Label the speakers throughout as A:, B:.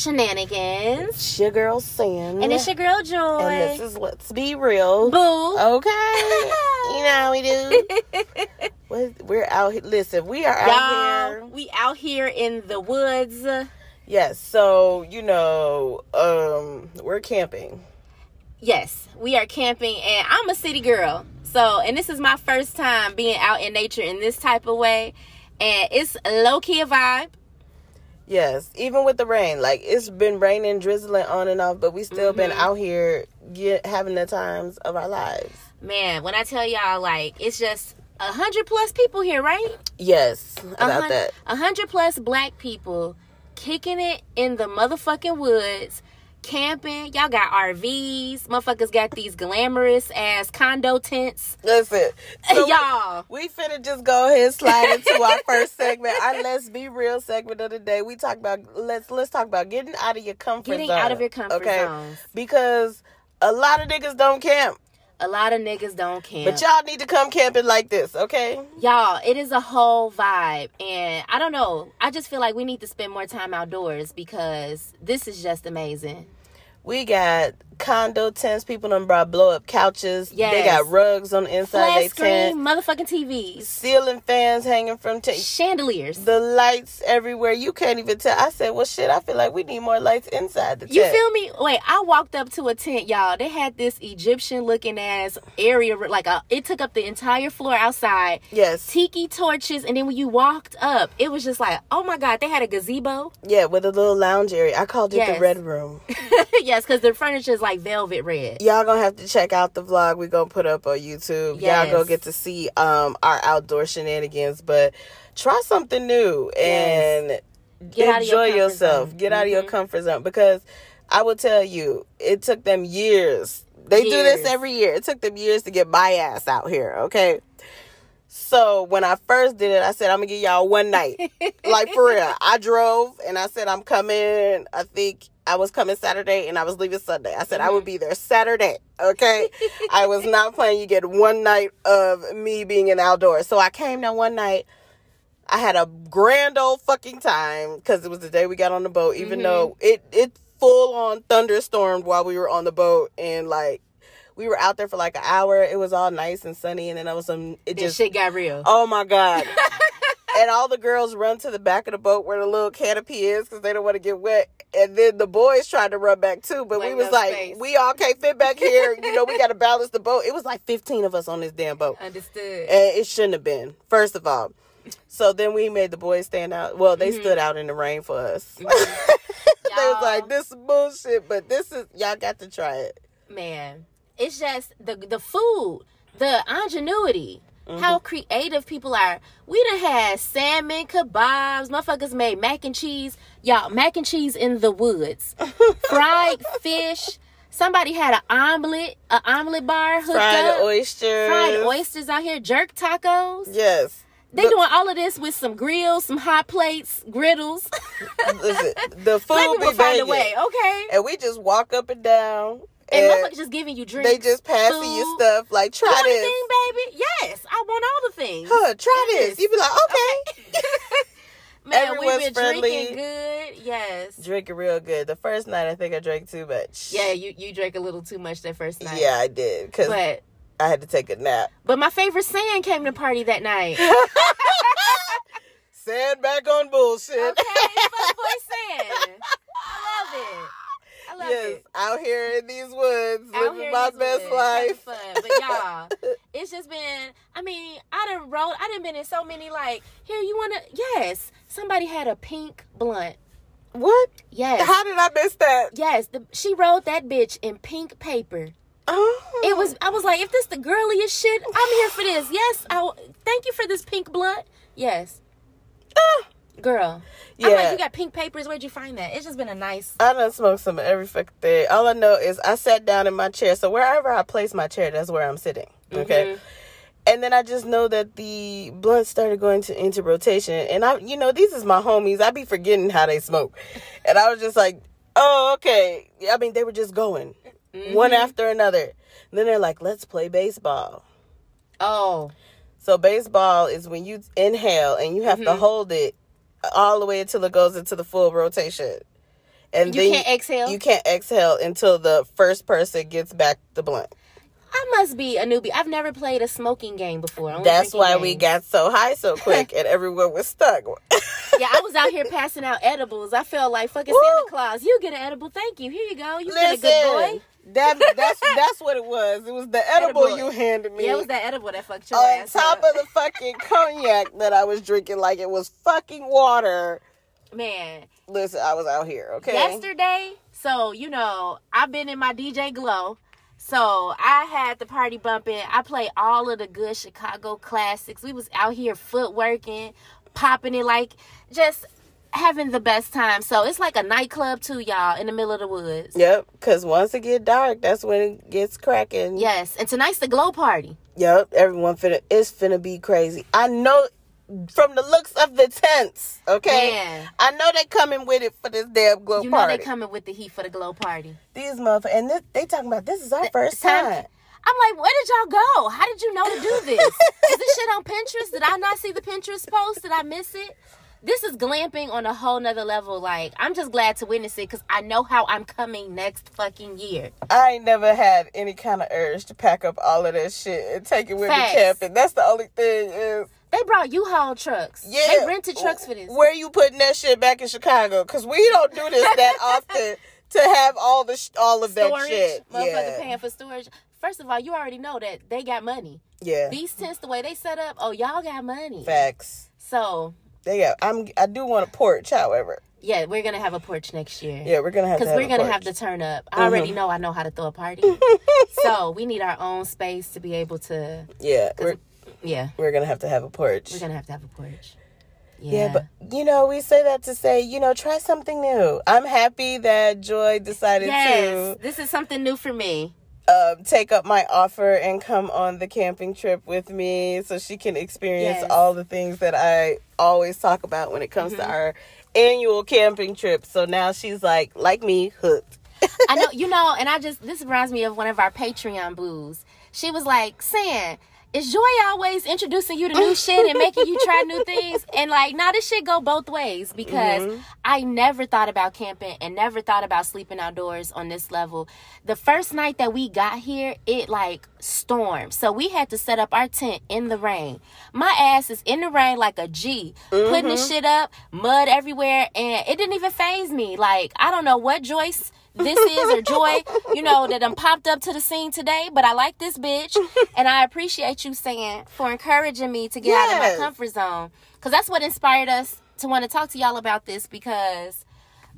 A: shenanigans.
B: It's your girl Sam.
A: And it's your girl Joy.
B: And this is Let's Be Real.
A: Boo.
B: Okay. you know how we do. We're- out here. Listen, we are out
A: Y'all,
B: here.
A: we out here in the woods.
B: Yes, so, you know, um, we're camping.
A: Yes, we are camping, and I'm a city girl. So, and this is my first time being out in nature in this type of way. And it's low key a vibe.
B: Yes, even with the rain. Like, it's been raining, drizzling on and off, but we still been
A: Mm-hmm.
B: out here get, having the times of our lives.
A: Man, when I tell y'all, like, it's just a hundred plus people here, right?
B: Yes, about that.
A: A hundred plus black people kicking it in the motherfucking woods, camping. Y'all got RVs. Motherfuckers got these glamorous ass condo tents.
B: Listen, so
A: y'all.
B: We finna just go ahead and slide into our first segment, our let's be real segment of the day. We talk about let's let's talk about getting out of your comfort zone.
A: Getting
B: zone.
A: out of your comfort
B: okay?
A: zones.
B: Because a lot of niggas don't camp,
A: A lot of niggas don't camp.
B: but y'all need to come camping like this, okay?
A: Y'all, it is a whole vibe. And I don't know. I just feel like we need to spend more time outdoors because this is just amazing.
B: We got condo tents. People done brought blow up couches. They got rugs on the inside
A: Flat screen, motherfucking TVs,
B: Ceiling fans hanging from t-
A: chandeliers.
B: the lights everywhere. You can't even tell. I said, well, shit. I feel like we need more lights inside the tent.
A: You feel me? Wait, I walked up to a tent, y'all. They had this Egyptian looking ass area, like a, it took up the entire floor outside.
B: Yes.
A: Tiki torches, and then when you walked up, it was just like, oh my god, they had a gazebo.
B: Yeah, with a little lounge area. I called it
A: Yes.
B: the red room.
A: yes, because the furniture is like velvet red.
B: Y'all gonna have to check out the vlog we gonna put up on YouTube. Y'all
A: Yes.
B: go get to see um our outdoor shenanigans, but try something new and
A: Get out of your
B: enjoy yourself.
A: zone.
B: Get out of your
A: Mhm.
B: comfort zone because I will tell you, it took them years. They do this every year. It took them years to get my ass out here, okay? So when I first did it, I said I'm gonna give y'all one night. like for real. I drove and I said I'm coming. I think I was coming Saturday and I was leaving Sunday. I said I would mm-hmm. be there Saturday. Okay. I was not planning you get one night of me being in outdoors. So I came down one night. I had a grand old fucking time because it was the day we got on the boat, even mm-hmm. though it it full on thunderstormed while we were on the boat and like we were out there for like an hour. It was all nice and sunny and then there was some it
A: This
B: just
A: shit got real.
B: Oh my god. and all the girls run to the back of the boat where the little canopy is because they don't want to get wet. And then the boys tried to run back too, but we
A: Wasn't
B: was like,
A: space.
B: we all can't fit back here. You know, we got to balance the boat. It was like 15 of us on this damn boat.
A: Understood.
B: And it shouldn't have been, first of all. So then we made the boys stand out. Well, they
A: Mm-hmm.
B: stood out in the rain for us. they was like, this is bullshit, but this is, y'all got to try it.
A: man it's just the the food the ingenuity Mm-hmm. how creative people are. We done had salmon kebabs motherfuckers made mac and cheese. Y'all mac and cheese in the woods. Fried fish. Somebody had an omelet an omelet bar hooked
B: Fried
A: up.
B: oysters.
A: fried oysters out here jerk tacos.
B: Yes.
A: they doing all of this with some grills some hot plates griddles.
B: Listen, the food
A: let
B: be
A: find a way okay?
B: And we just walk up and down
A: and
B: and
A: motherfuckers just giving you drinks
B: they just passing you stuff like try
A: You want
B: this
A: anything, baby? Yes, I want all the things.
B: huh try this
A: Yes.
B: you be like okay
A: Man,
B: Everyone's
A: we've been
B: friendly.
A: drinking good. Yes.
B: drinking real good the first night i think i drank too much
A: Yeah, you you drank a little too much that first night.
B: yeah i did because
A: But
B: i had to take a nap
A: but my favorite Sand came to party that night.
B: sand back on bullshit
A: Okay, fuck boy Sand. I love it. I love
B: yes
A: it.
B: out here in these woods
A: Out
B: living my best
A: woods,
B: life
A: Fun. But y'all, it's just been. I mean, I done rolled. I done been in so many. Like, here, you wanna? Yes. Somebody had a pink blunt.
B: what
A: Yes.
B: how did i miss that
A: Yes, the, she rolled that bitch in pink paper.
B: oh
A: It was. I was like, if this the girliest shit, I'm here for this. Yes, I. Thank you for this pink blunt. Yes,
B: Ah.
A: Girl.
B: yeah
A: I'm like, you got pink papers. Where'd you find that? It's just been a nice.
B: I done smoked some every fucking thing. All I know is I sat down in my chair. So wherever I place my chair, that's where I'm sitting. Okay.
A: Mm-hmm.
B: and then I just know that the blunt started going to into rotation, and I, you know, these is my homies. I'd be forgetting how they smoke, and I was just like, oh, okay. I mean, they were just going one after another. And then they're like, let's play baseball.
A: Oh,
B: So baseball is when you inhale and you have to hold it all the way until it goes into the full rotation. And
A: You
B: then
A: can't exhale?
B: You can't exhale until the first person gets back the blunt.
A: I must be a newbie. I've never played a smoking game before. only
B: That's why we got so high so quick and everyone was stuck.
A: Yeah, I was out here passing out edibles. I felt like fucking
B: Woo.
A: Santa Claus. You get an edible. Thank you. Here you go. You been a good boy.
B: That that's that's what it was. It was the edible,
A: Edible.
B: you handed me.
A: Yeah, it was that edible that fucked your
B: on
A: ass
B: top
A: up.
B: of the fucking cognac that I was drinking like it was fucking water.
A: Man,
B: Listen, I was out here, okay?
A: yesterday, so you know, I've been in my DJ glow. So I had the party bumping. I played all of the good Chicago classics. We was out here footworking, popping it like just having the best time. So it's like a nightclub too, y'all, in the middle of the woods.
B: Yep, because once it get dark, that's when it gets cracking.
A: Yes, and tonight's the glow party.
B: Yep, everyone finna it's finna be crazy. I know from the looks of the tents, okay?
A: Man.
B: I know they coming with it for this damn glow
A: You know
B: party.
A: they coming with the heat for the glow party.
B: These motherfuckers, and this, they talking about this is our first
A: time-
B: time.
A: I'm like, where did y'all go? How did you know to do this? is this shit on Pinterest? Did I not see the Pinterest post? Did I miss it? This is glamping on a whole nother level. Like, I'm just glad to witness it because I know how I'm coming next fucking year.
B: I ain't never had any kind of urge to pack up all of that shit and take it with
A: Facts.
B: me camping. That's the only thing is
A: They brought U-Haul trucks.
B: yeah.
A: They rented trucks for this.
B: Where you putting that shit back in Chicago? Because we don't do this that often to have all the sh- all of that shit.
A: Motherfucker
B: Yeah,
A: paying for storage. First of all, you already know that they got money.
B: yeah.
A: These tents, the way they set up, oh, y'all got money.
B: Facts.
A: So,
B: They got. I'm. I do want a porch, however.
A: yeah, we're going to have a porch next year.
B: Yeah, we're gonna have. to
A: Because we're gonna
B: porch.
A: have to turn up. I mm-hmm. already know I know how to throw a party. so we need our own space to be able to
B: Yeah, we're
A: yeah,
B: we're gonna have to have a porch.
A: we're gonna have to have a porch.
B: Yeah, but you know, we say that to say, you know, try something new. I'm happy that Joy decided to.
A: yes, this is something new for me.
B: Um, take up my offer and come on the camping trip with me so she can experience
A: Yes.
B: all the things that I always talk about when it comes
A: Mm-hmm.
B: to our annual camping trip. So now she's like, like me, hooked.
A: I know, you know, and I just this reminds me of one of our Patreon boos. She was like, "Sam, is Joy always introducing you to new shit and making you try new things?" And like, now this shit go both ways because mm-hmm. I never thought about camping and never thought about sleeping outdoors on this level. The first night that we got here, it like stormed, so we had to set up our tent in the rain. My ass is in the rain like a G, putting the mm-hmm. shit up, mud everywhere, and it didn't even phase me. Like I don't know what Joyce this is or joy, you know, that I'm popped up to the scene today. But I like this bitch, and I appreciate you saying for encouraging me to get out of my comfort zone, because that's what inspired us to want to talk to y'all about this. Because,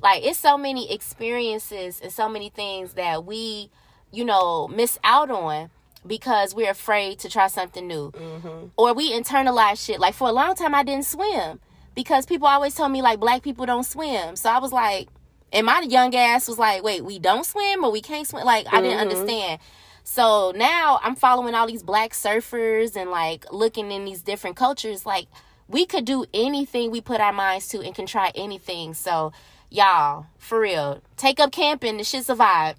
A: like, it's so many experiences and so many things that we, you know, miss out on because we're afraid to try something new, mm-hmm. or we internalize shit. Like for a long time, I didn't swim because people always told me like black people don't swim. So I was like. And my young ass was like, wait, we don't swim or we can't swim? Like, I didn't mm-hmm. understand. So now I'm following all these black surfers and like looking in these different cultures. Like, we could do anything we put our minds to and can try anything. So, y'all, for real, take up camping. The shit's a vibe.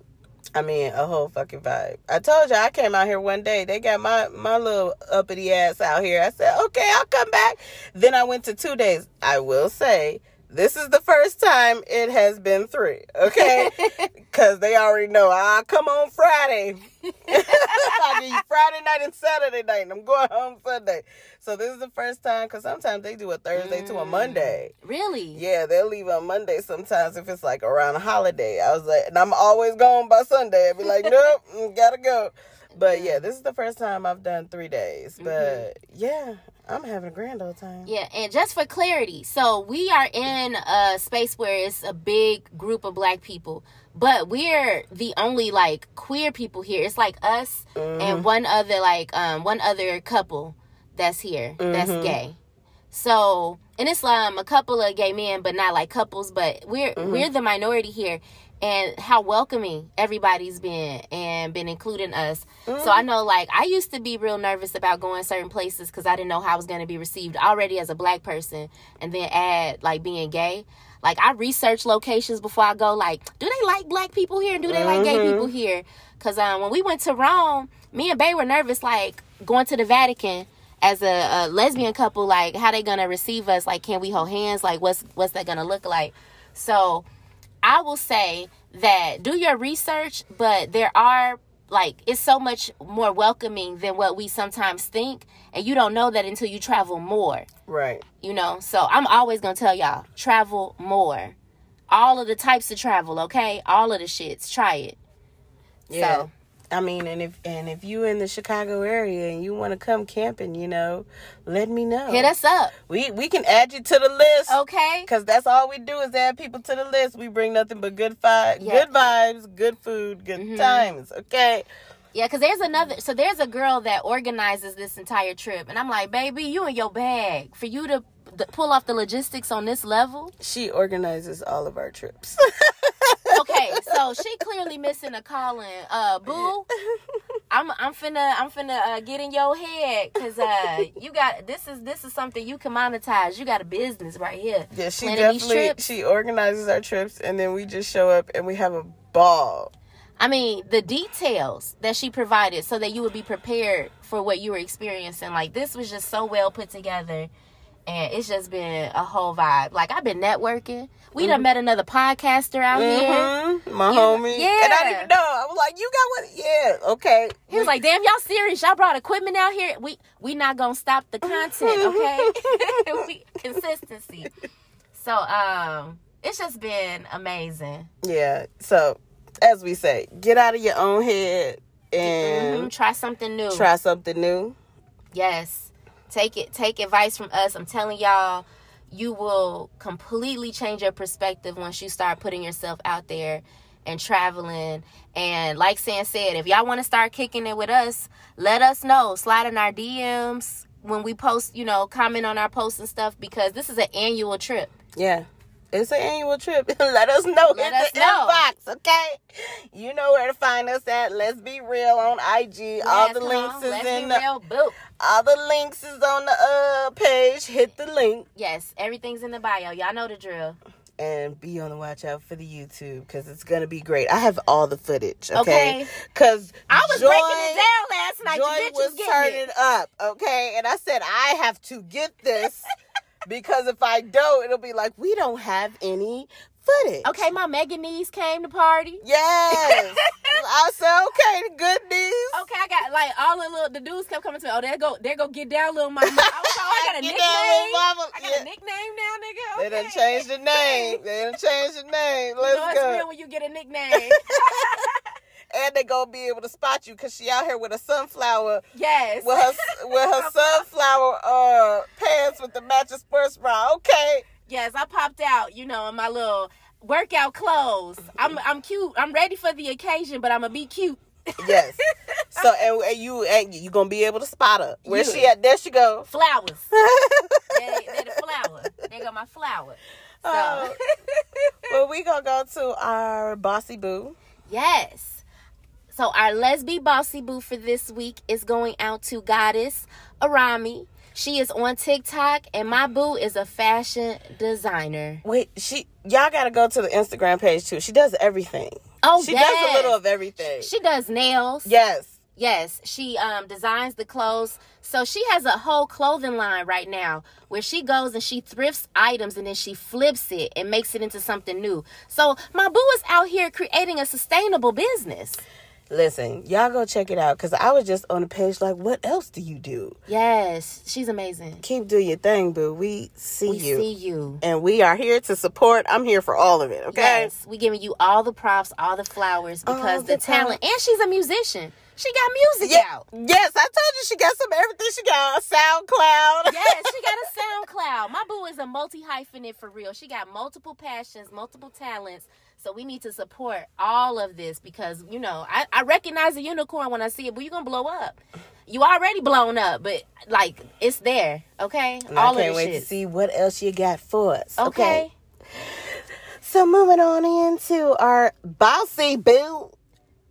B: I mean, a whole fucking vibe. I told you I came out here one day. They got my my little uppity ass out here. I said, okay, I'll come back. Then I went to two days. I will say. This is the first time it has been three, okay? Because they already know I'll come on Friday. I give you Friday night and Saturday night, and I'm going home Sunday. So this is the first time, because sometimes they do a Thursday to a Monday.
A: Really?
B: Yeah, they'll leave on Monday sometimes if it's like around a holiday. I was like, and I'm always gone by Sunday. I'd be like, nope, mm, gotta go. But yeah, this is the first time I've done three days. Mm-hmm. But yeah, I'm having a grand old time.
A: Yeah, and just for clarity, so we are in a space where it's a big group of black people, but we're the only like queer people here. It's like us and mm-hmm. one other like um one other couple that's here that's mm-hmm. gay. So in Islam, um, a couple of gay men, but not like couples, but we're we're the minority here. And how welcoming everybody's been and been including us. So I know like I used to be real nervous about going certain places because I didn't know how I was going to be received already as a black person and then add like being gay. Like I research locations before I go. Like, do they like black people here? And do they like gay people here? Because um, when we went to Rome, me and Bay were nervous, like going to the Vatican as a, a lesbian couple. Like, how they gonna receive us? Like, can we hold hands? Like, what's what's that gonna look like? So, I will say that do your research, but there are like it's so much more welcoming than what we sometimes think, and you don't know that until you travel more.
B: Right.
A: you know? So i'm always gonna tell y'all travel more. All of the types of travel okay? All of the shits. Try it.
B: Yeah.
A: So-
B: I mean, and if and if you in the Chicago area and you want to come camping, you know, let me know.
A: hit us up
B: We we can add you to the list.
A: okay
B: Cause that's all we do is add people to the list. We bring nothing but good vi-
A: Yeah.
B: good vibes, good food, good
A: Mhm.
B: times. Okay.
A: yeah because there's another so there's a girl that organizes this entire trip and i'm like baby you in your bag for you to pull off the logistics on this level
B: She organizes all of our trips.
A: okay so she clearly missing a calling uh boo I'm I'm finna I'm finna uh, get in your head because uh you got this is this is something you can monetize. You got a business right here.
B: yeah, she
A: Planning
B: definitely she organizes our trips and then we just show up and we have a ball.
A: I mean, the details that she provided so that you would be prepared for what you were experiencing. Like this was just so well put together. And it's just been a whole vibe. Like I've been networking. We done met another podcaster out here.
B: Mhm. My
A: You-
B: homie.
A: yeah.
B: And I didn't even know. I was like, you got what? Yeah. Okay.
A: He was like, "Damn, y'all serious? Y'all brought equipment out here? We we not gonna stop the content, okay? we, consistency. So um, it's just been amazing.
B: Yeah. So, as we say, get out of your own head and
A: Mhm, Try something new.
B: try something new.
A: Yes. Take it take advice from us. I'm telling y'all, you will completely change your perspective once you start putting yourself out there and traveling. And like Sam said, if y'all want to start kicking it with us, let us know. Slide in our DMs when we post, you know, comment on our posts and stuff because this is an annual trip.
B: Yeah. It's an annual trip. Let us know
A: Let
B: in
A: us
B: the
A: know.
B: inbox, okay? You know where to find us at. Let's be real on IG. all the links
A: on,
B: is
A: let's
B: in
A: be
B: the
A: real.
B: All the links is on the uh page. Hit the link
A: Yes, everything's in the bio. Y'all know the drill.
B: and be on the watch out for the YouTube because it's gonna be great. I have all the footage, okay?
A: Okay.
B: Because
A: I was breaking it down last night.
B: Joy
A: you bitches
B: was turning
A: it.
B: up, okay? And I said, I have to get this because if I don't, it'll be like, we don't have any footage.
A: Okay, my mega niece came to party.
B: Yes. I said, okay, the good news.
A: Okay, I got like all the little the dudes kept coming to me. Oh, there go there go get down, little mama. I was oh, I got a nickname. I got
B: Yeah.
A: a nickname now, nigga.
B: They
A: Okay.
B: done changed the name. They done changed the name. Let's
A: know it's
B: go.
A: real when you get a nickname.
B: And they gonna be able to spot you because she out here with a sunflower
A: yes.
B: with her with her sunflower uh pants with the matching sports bra. Okay.
A: yes, I popped out, you know, in my little workout clothes. I'm I'm cute. I'm ready for the occasion, but I'm gonna be cute.
B: Yes. So and, and you and you gonna be able to spot her. Where she at? There she go.
A: Flowers. They're, they're the flower. There go my flower. So
B: Oh. well, we gonna go to our bossy boo.
A: Yes. So our lesbian bossy boo for this week is going out to Goddess Arami. She is on TikTok, and my boo is a fashion designer.
B: Wait, she y'all gotta go to the Instagram page too. She does everything.
A: Oh,
B: she
A: yes.
B: does a little of everything.
A: She does nails.
B: yes.
A: Yes, she um designs the clothes. So she has a whole clothing line right now where she goes and she thrifts items and then she flips it and makes it into something new. So my boo is out here creating a sustainable business.
B: Listen, y'all go check it out because I was just on the page like, what else do you do?
A: Yes, she's amazing.
B: Keep doing your thing, boo. We see you.
A: We
B: you.
A: see you.
B: and we are here to support. I'm here for all of it, okay?
A: Yes, we giving you all the props, all the flowers because
B: All
A: the,
B: the
A: talent, and she's a musician. She got music
B: Yeah,
A: out.
B: yes, I told you she got some everything. She got a SoundCloud.
A: yes, she got a SoundCloud. My boo is a multi hyphenate for real. She got multiple passions, multiple talents. So we need to support all of this because you know I, I recognize the unicorn when I see it, but you're gonna blow up. You already blown up, but like it's there, okay?
B: And
A: all
B: I can't
A: of
B: wait
A: shit.
B: to see what else you got for us.
A: okay.
B: Okay. So moving on into our bossy boo.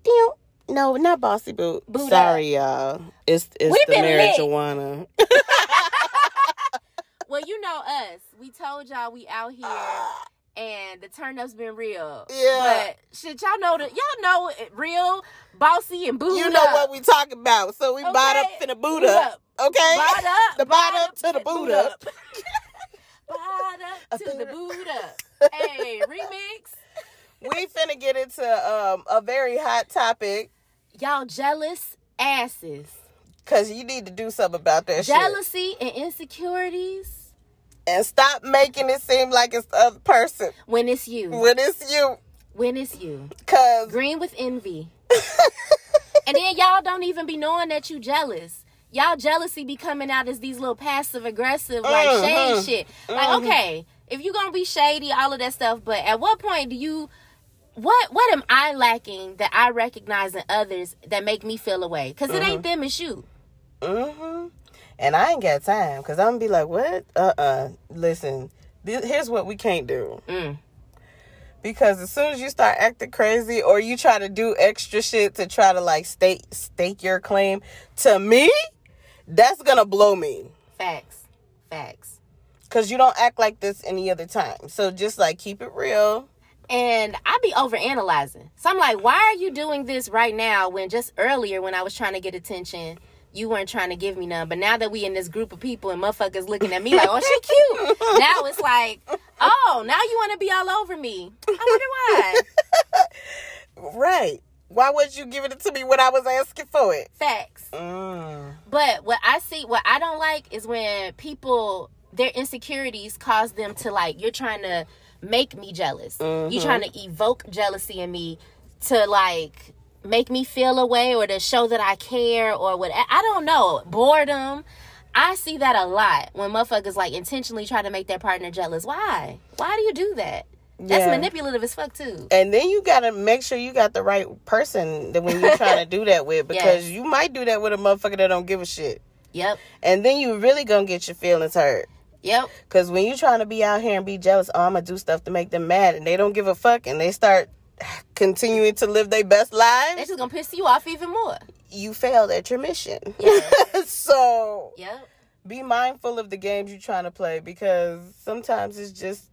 B: Dew. No, not bossy boo.
A: Boo
B: Sorry, y'all. It's it's
A: We
B: the marijuana.
A: Well, you know us. We told y'all we out here and the turn up's been real.
B: Yeah.
A: But shit, y'all know that y'all know it real, bossy and booed
B: you know
A: up.
B: what we talking about. So we bought up
A: Okay.
B: to the boot up. Okay?
A: Bought up,
B: The bought up to the boot up.
A: Bought up to the
B: boot
A: up. Hey, remix.
B: we finna get into um, a very hot topic
A: Y'all jealous asses.
B: because you need to do something about that shit.
A: Jealousy and insecurities
B: And stop making it seem like it's the other person
A: when it's you.
B: when it's you.
A: When it's you.
B: Because
A: Green with envy. and then y'all don't even be knowing that you jealous. Y'all jealousy be coming out as these little passive aggressive like
B: Mhm.
A: shade shit. Like
B: Mhm.
A: okay, if you gonna be shady, all of that stuff, but at what point do you what what am I lacking that I recognize in others that make me feel away? Because it ain't them, it's you.
B: hmm And I ain't got time because I'm gonna be like, what? Uh uh Listen, this, here's what we can't do.
A: Mm.
B: Because as soon as you start acting crazy or you try to do extra shit to try to like stake stake your claim to me, that's gonna blow me.
A: Facts. Facts.
B: Cause you don't act like this any other time. So just like keep it real.
A: And I be over analyzing. So I'm like, why are you doing this right now when just earlier when I was trying to get attention, you weren't trying to give me none. But now that we in this group of people and motherfuckers looking at me like, oh, she cute. now it's like, oh, now you want to be all over me. I wonder why.
B: Right. Why would you give it to me when I was asking for it?
A: Facts.
B: Mm.
A: But what I see, what I don't like is when people, their insecurities cause them to like, you're trying to make me jealous. You're trying to evoke jealousy in me to like make me feel a way or to show that I care or what. I don't know. Boredom. I see that a lot when motherfuckers like intentionally try to make their partner jealous. Why? Why do you do that? That's
B: Yeah.
A: manipulative as fuck too.
B: And then you gotta make sure you got the right person that when you're trying to do that with because
A: Yes.
B: you might do that with a motherfucker that don't give a shit.
A: Yep.
B: And then you really gonna get your feelings hurt.
A: Yep.
B: Cause when you trying to be out here and be jealous, oh, I'm gonna do stuff to make them mad, and they don't give a fuck, and they start continuing to live their best lives,
A: just gonna piss you off even more.
B: you failed at your mission.
A: Yeah.
B: so
A: Yep.
B: be mindful of the games you're trying to play because sometimes it's just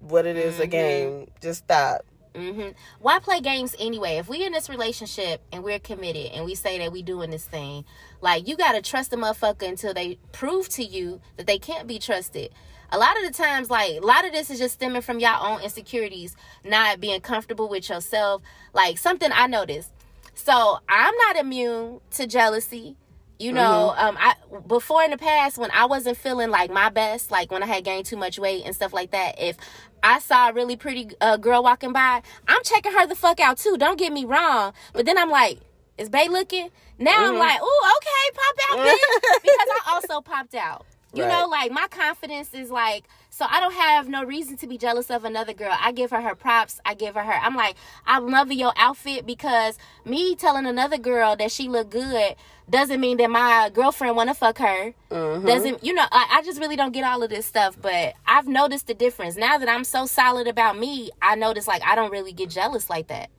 B: what it is, a
A: Mhm.
B: game. Just stop.
A: Hmm Why play games anyway? If we in this relationship and we're committed and we say that we doing this thing, like you gotta trust the motherfucker until they prove to you that they can't be trusted. A lot of the times, like a lot of this is just stemming from your own insecurities, not being comfortable with yourself. Like something I noticed. So I'm not immune to jealousy. You know, um, I before in the past when I wasn't feeling like my best, like when I had gained too much weight and stuff like that. If I saw a really pretty uh, girl walking by, I'm checking her the fuck out too. Don't get me wrong, but then I'm like, is Bay looking? Now I'm
B: Mhm.
A: like, ooh, okay, pop out, bitch, because I also popped out. You
B: Right.
A: know, like my confidence is like, so I don't have no reason to be jealous of another girl. I give her her props. I give her her. I'm like, I love your outfit because me telling another girl that she look good doesn't mean that my girlfriend want to fuck her.
B: Mhm.
A: Doesn't you know? I, I just really don't get all of this stuff. But I've noticed the difference now that I'm so solid about me. I notice like I don't really get jealous like that.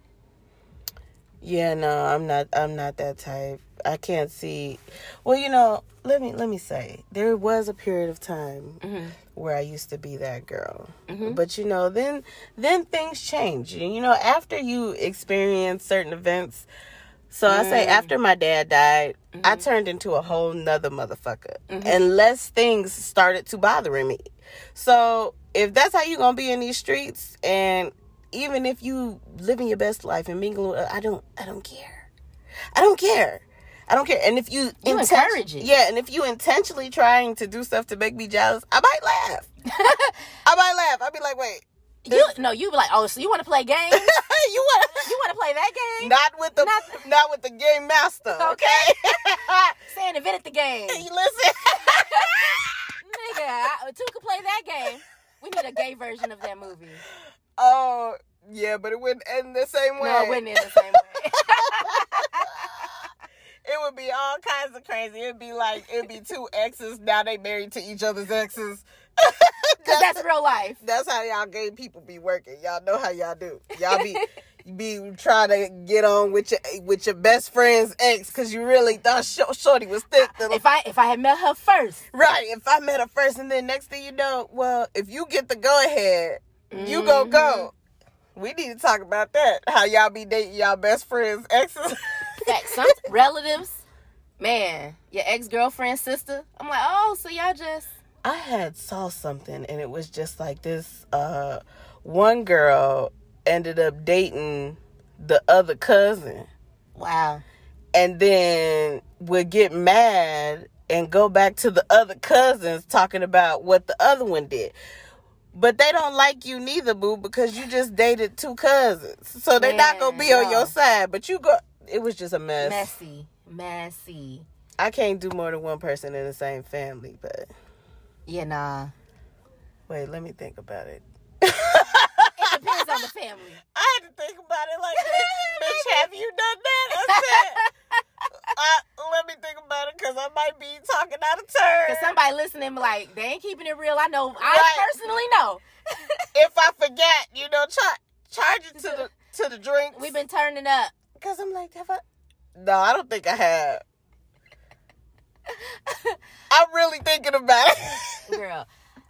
B: Yeah, no, I'm not. I'm not that type. I can't see. Well, you know, let me let me say, there was a period of time
A: Mm-hmm.
B: where I used to be that girl, mm-hmm. but you know, then then things change. You know, after you experience certain events. So I say, mm. after my dad died, I mm-hmm. turned into a whole nother motherfucker, mm-hmm. and less things started to bothering me. So if that's how you gonna be in these streets, and even if you living your best life and mingling, I don't, I don't care. I don't care. I don't care. And if you
A: You
B: inten-
A: encourage it.
B: yeah, and if you intentionally trying to do stuff to make me jealous, I might laugh. I might laugh. I'd be like, wait,
A: You no, you'd be like, oh, so you want to play games?
B: you want?
A: you want to play that game?
B: Not with the
A: Not-
B: not, with the game master. Okay.
A: Saying invented the game,
B: you listen.
A: nigga. I, two could play that game. We need a gay version of that movie.
B: oh yeah, but it wouldn't end the same way.
A: No, it wouldn't in the same way.
B: It would be all kinds of crazy. It'd be like it'd be two exes now they married to each other's exes.
A: Cause that's real life.
B: That's how y'all gay people be working. Y'all know how y'all do. Y'all be be trying to get on with your with your best friend's ex because you really thought Sh- Shorty was thick.
A: If I if I had met her first,
B: right. If I met her first, and then next thing you know, well, if you get the go ahead, you go
A: Mm-hmm.
B: go. We need to talk about that. How y'all be dating y'all best friends' exes.
A: that some relatives, man, your ex girlfriend's sister. I'm like, oh, so y'all just
B: I had saw something and it was just like this uh one girl ended up dating the other cousin
A: wow.
B: and then would get mad and go back to the other cousins talking about what the other one did. But they don't like you neither, boo, because you just dated two cousins. So they're not gonna be
A: Man,
B: on your side. But you go it was just a mess.
A: Messy, messy.
B: I can't do more than one person in the same family, but
A: Yeah, nah.
B: wait, let me think about it.
A: It depends on the family.
B: I had to think about it like this. Bitch, have you done that? I said, I, uh, let me think about it because I might be talking out of turn.
A: Cause somebody listening like, they ain't keeping it real. I know. I
B: Right.
A: personally know.
B: if I forget, you know, char- charge it to the to the drinks.
A: We've been turning up.
B: Because I'm like, have I? No, I don't think I have. I'm really thinking about it.
A: girl.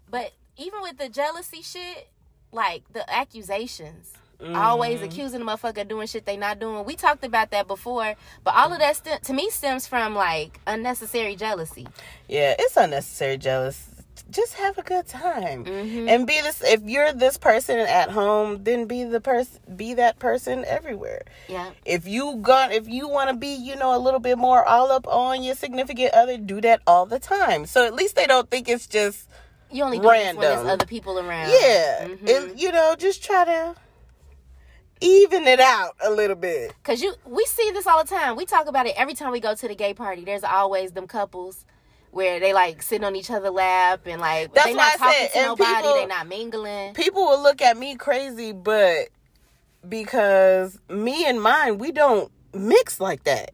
A: But even with the jealousy shit, like the accusations, always
B: Mm-hmm.
A: accusing the motherfucker of doing shit they not doing. We talked about that before, but all of that st- to me stems from like unnecessary jealousy.
B: Yeah, it's unnecessary jealous. Just have a good time
A: Mhm.
B: and be this. If you're this person at home, then be the person. Be that person everywhere.
A: Yeah,
B: if you got if you want to be you know a little bit more all up on your significant other do that all the time so at least they don't think it's just
A: you only do
B: Random.
A: there's other people around.
B: yeah
A: Mhm.
B: it, you know just try to even it out a little bit
A: Cause you, we see this all the time. We talk about it every time we go to the gay party. There's always them couples where they like sitting on each other's lap and like
B: That's
A: they not talking to
B: and
A: nobody.
B: people-
A: they not mingling.
B: people will look at me crazy but because me and mine we don't mix like that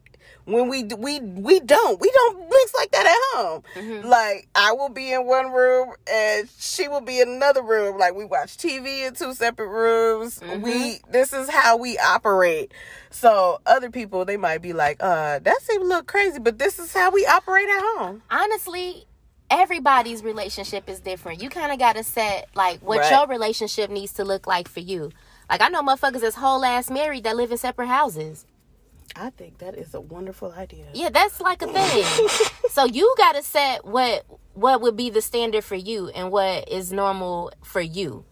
B: when we we we don't. We don't mix like that at home.
A: Mm-hmm.
B: like i will be in one room and she will be in another room. Like we watch tv in two separate rooms.
A: Mm-hmm.
B: we this is how we operate. So other people they might be like uh that seems a little crazy but this is how we operate at home.
A: Honestly everybody's relationship is different. You kind of got to set like what
B: Right.
A: your relationship needs to look like for you. Like i know motherfuckers that's whole ass married that live in separate houses
B: i think that is a wonderful idea.
A: Yeah that's like a thing. So you got to set what what would be the standard for you and what is normal for you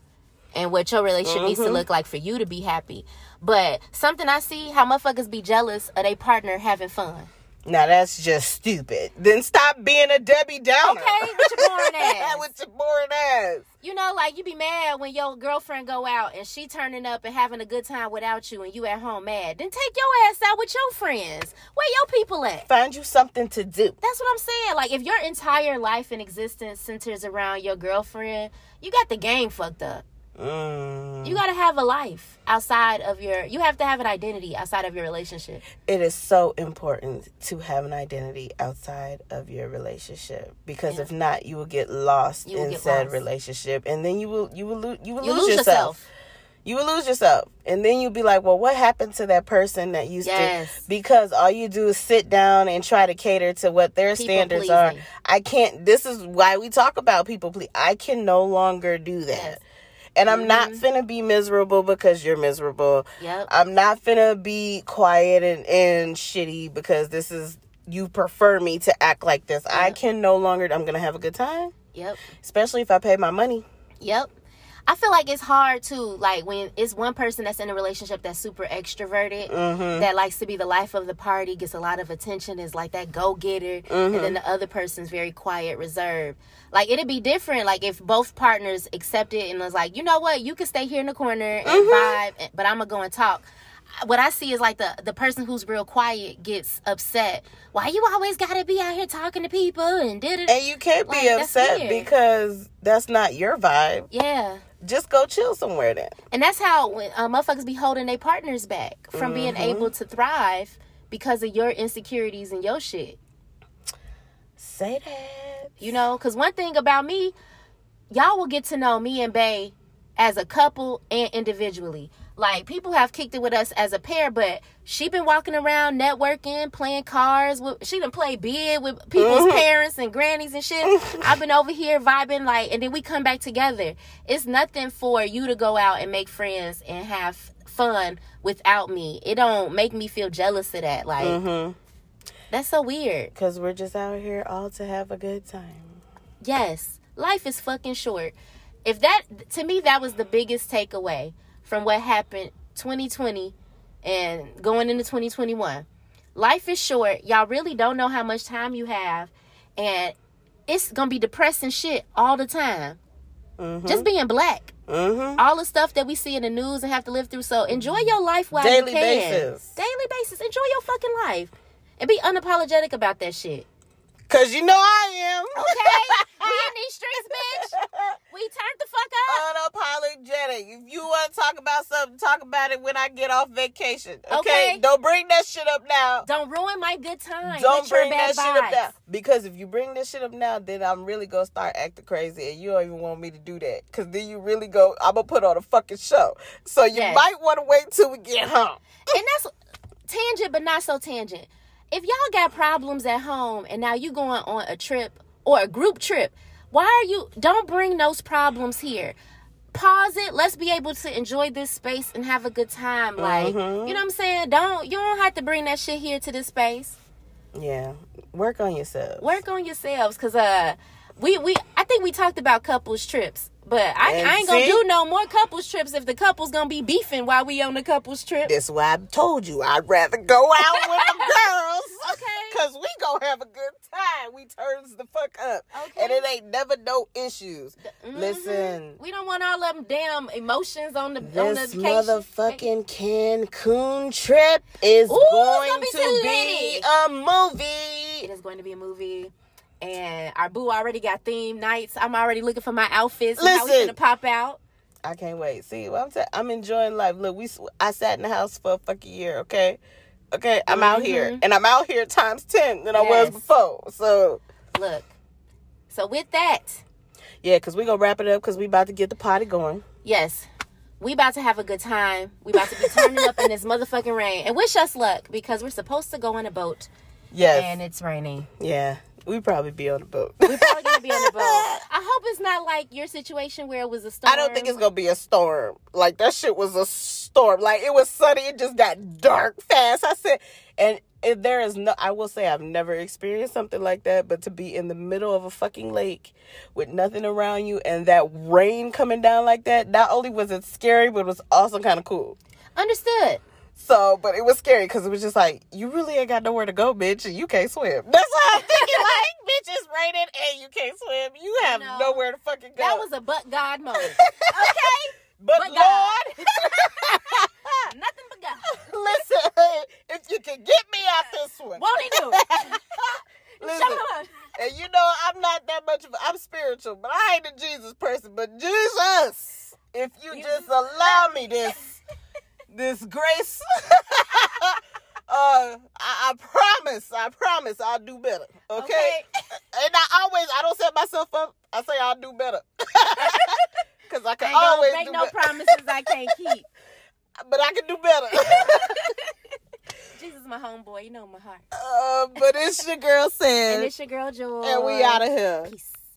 A: and what your relationship needs to mm-hmm. look like for you to be happy. But something i see how motherfuckers be jealous of their partner having fun
B: now that's just stupid then stop being a debbie downer
A: okay with your boring ass
B: with your boring ass
A: You know, like you be mad when your girlfriend go out and she turning up and having a good time without you and you at home mad. Then take your ass out with your friends. Where your people at?
B: find you something to do
A: That's what I'm saying. Like if your entire life and existence centers around your girlfriend, you got the game fucked up.
B: Mm.
A: You got to have a life outside of your you have to have an identity outside of your relationship.
B: it is so important to have an identity outside of your relationship because
A: Yeah.
B: if not you will get lost
A: will
B: in
A: get
B: said
A: lost.
B: relationship and then you will you will lo- you will
A: You
B: lose,
A: lose
B: yourself.
A: yourself.
B: you will lose yourself and then you'll be like well what happened to that person that used
A: Yes.
B: to because all you do is sit down and try to cater to what their
A: People
B: standards are i can't this is why we talk about people please i can no longer do that
A: Yes.
B: And i'm not
A: Mm-hmm.
B: finna be miserable because you're miserable
A: Yep.
B: I'm not finna be quiet and, and shitty because this is you prefer me to act like this. I can no longer I'm gonna have a good time.
A: Yep.
B: Especially if I pay my money.
A: Yep. I feel like it's hard too, like when it's one person that's in a relationship that's super extroverted,
B: Mm-hmm.
A: that likes to be the life of the party, gets a lot of attention, is like that go getter, and then mm-hmm. the other person's very quiet, reserved. Like it'd be different, like if both partners accepted and was like, you know what, you can stay here in the corner and mm-hmm. vibe, eh, but I'm gonna go and talk. What I see is like the the person who's real quiet gets upset. Why you always gotta be out here talking to people and did it?
B: And you can't be
A: Like, that's
B: upset
A: weird.
B: because that's not your vibe.
A: Yeah.
B: Just go chill somewhere then.
A: And that's how when uh, motherfuckers be holding their partners back from being
B: Mm-hmm.
A: able to thrive because of your insecurities and your shit.
B: Say that.
A: You know, because one thing about me, y'all will get to know me and Bay as a couple and individually. Like people have kicked it with us as a pair, but she been walking around networking, playing cards. With, she done play bid with people's parents and grannies and shit. I've been over here vibing like, and then we come back together. It's nothing for you to go out and make friends and have fun without me. It don't make me feel jealous of that. Like
B: Mm-hmm.
A: that's so weird.
B: Because we're just out here all to have a good time.
A: Yes, life is fucking short. If that to me that was the biggest takeaway from what happened 2020 and going into 2021. Life is short. Y'all really don't know how much time you have and it's going to be depressing shit all the time.
B: Mm-hmm.
A: Just being black.
B: Mm-hmm.
A: All the stuff that we see in the news and have to live through. So enjoy your life while
B: Daily
A: you can.
B: basis.
A: Daily basis. Enjoy your fucking life. And be unapologetic about that shit.
B: Because you know I am.
A: Okay? we in these streets, bitch. We turned the fuck up.
B: Unapologetic. If you want to talk about something, talk about it when I get off vacation. Okay?
A: Okay.
B: Don't bring that shit up now.
A: Don't ruin my good time.
B: Don't bring that
A: bad
B: shit up now. Because if you bring this shit up now, then I'm really going to start acting crazy. And you don't even want me to do that. Because then you really go, I'm to put on a fucking show. So you
A: Yes.
B: might want to wait till we get home.
A: And that's tangent, but not so tangent. If y'all got problems at home and now you going on a trip or a group trip, why are you? Don't bring those problems here. Pause it. Let's be able to enjoy this space and have a good time. Like
B: Mhm.
A: you know what I'm saying? Don't you don't have to bring that shit here to this space.
B: Yeah. Work on yourself.
A: Work on yourselves, cause uh, we we I think we talked about couples trips. But I, I ain't gonna do no more couples trips if the couple's gonna be beefing while we on the couples trip.
B: That's why I told you I'd rather go out with the girls.
A: Okay.
B: Cause we gonna have a good time. We turns the fuck up.
A: Okay.
B: And it ain't never no issues.
A: Mhm.
B: Listen,
A: We don't want all them damn emotions on the on
B: this
A: the vacation.
B: motherfucking Cancun trip is
A: Ooh,
B: going
A: be
B: to be a movie.
A: It is going to be a movie. And our boo already got theme nights. I'm already looking for my outfits and how we
B: Listen.
A: gonna pop out.
B: I can't wait. See, what I'm saying, I'm enjoying life. Look, we I sat in the house for a fucking year. Okay, okay, I'm out here,
A: Mhm.
B: and I'm out here times ten than I was before. So
A: Look. So with that,
B: yeah, cause we gonna wrap it up because we about to get the party going.
A: yes, we about to have a good time. We about to be turning up in this motherfucking rain. And wish us luck because we're supposed to go on a boat
B: Yes,
A: and it's raining.
B: yeah, we probably be on the boat.
A: We're probably gonna be on the boat. I hope it's not like your situation where it was a storm.
B: I don't think it's gonna be a storm. Like that shit was a storm. Like it was sunny, it just got dark fast. I said, and if there is no, I will say I've never experienced something like that. But to be in the middle of a fucking lake with nothing around you and that rain coming down like that, not only was it scary, but it was also kind of cool.
A: understood.
B: So, but it was scary because it was just like you really ain't got nowhere to go, bitch, and you can't swim. That's thinking. like, bitch, it's raining and you can't swim. You have
A: No.
B: nowhere to fucking go.
A: That was a but God moment. Okay?
B: but,
A: but
B: Lord.
A: God. Nothing but God.
B: Listen, if you can get me out this one.
A: Won't he do it?
B: Listen,
A: Shut up.
B: and you know I'm not that much of a, I'm spiritual, but I ain't a Jesus person. But Jesus, if you,
A: You
B: just allow me this, this grace, uh, I, I promise, I promise, I'll do better. Okay? And I always, I don't set myself up. I say I'll do better. Cause I can
A: gonna
B: always
A: make no
B: better,
A: promises I can't keep.
B: but I can do better.
A: Jesus my homeboy. You know my heart.
B: uh, but it's your girl
A: Sam,
B: And
A: it's your girl Joy.
B: and we out of here.
A: Peace.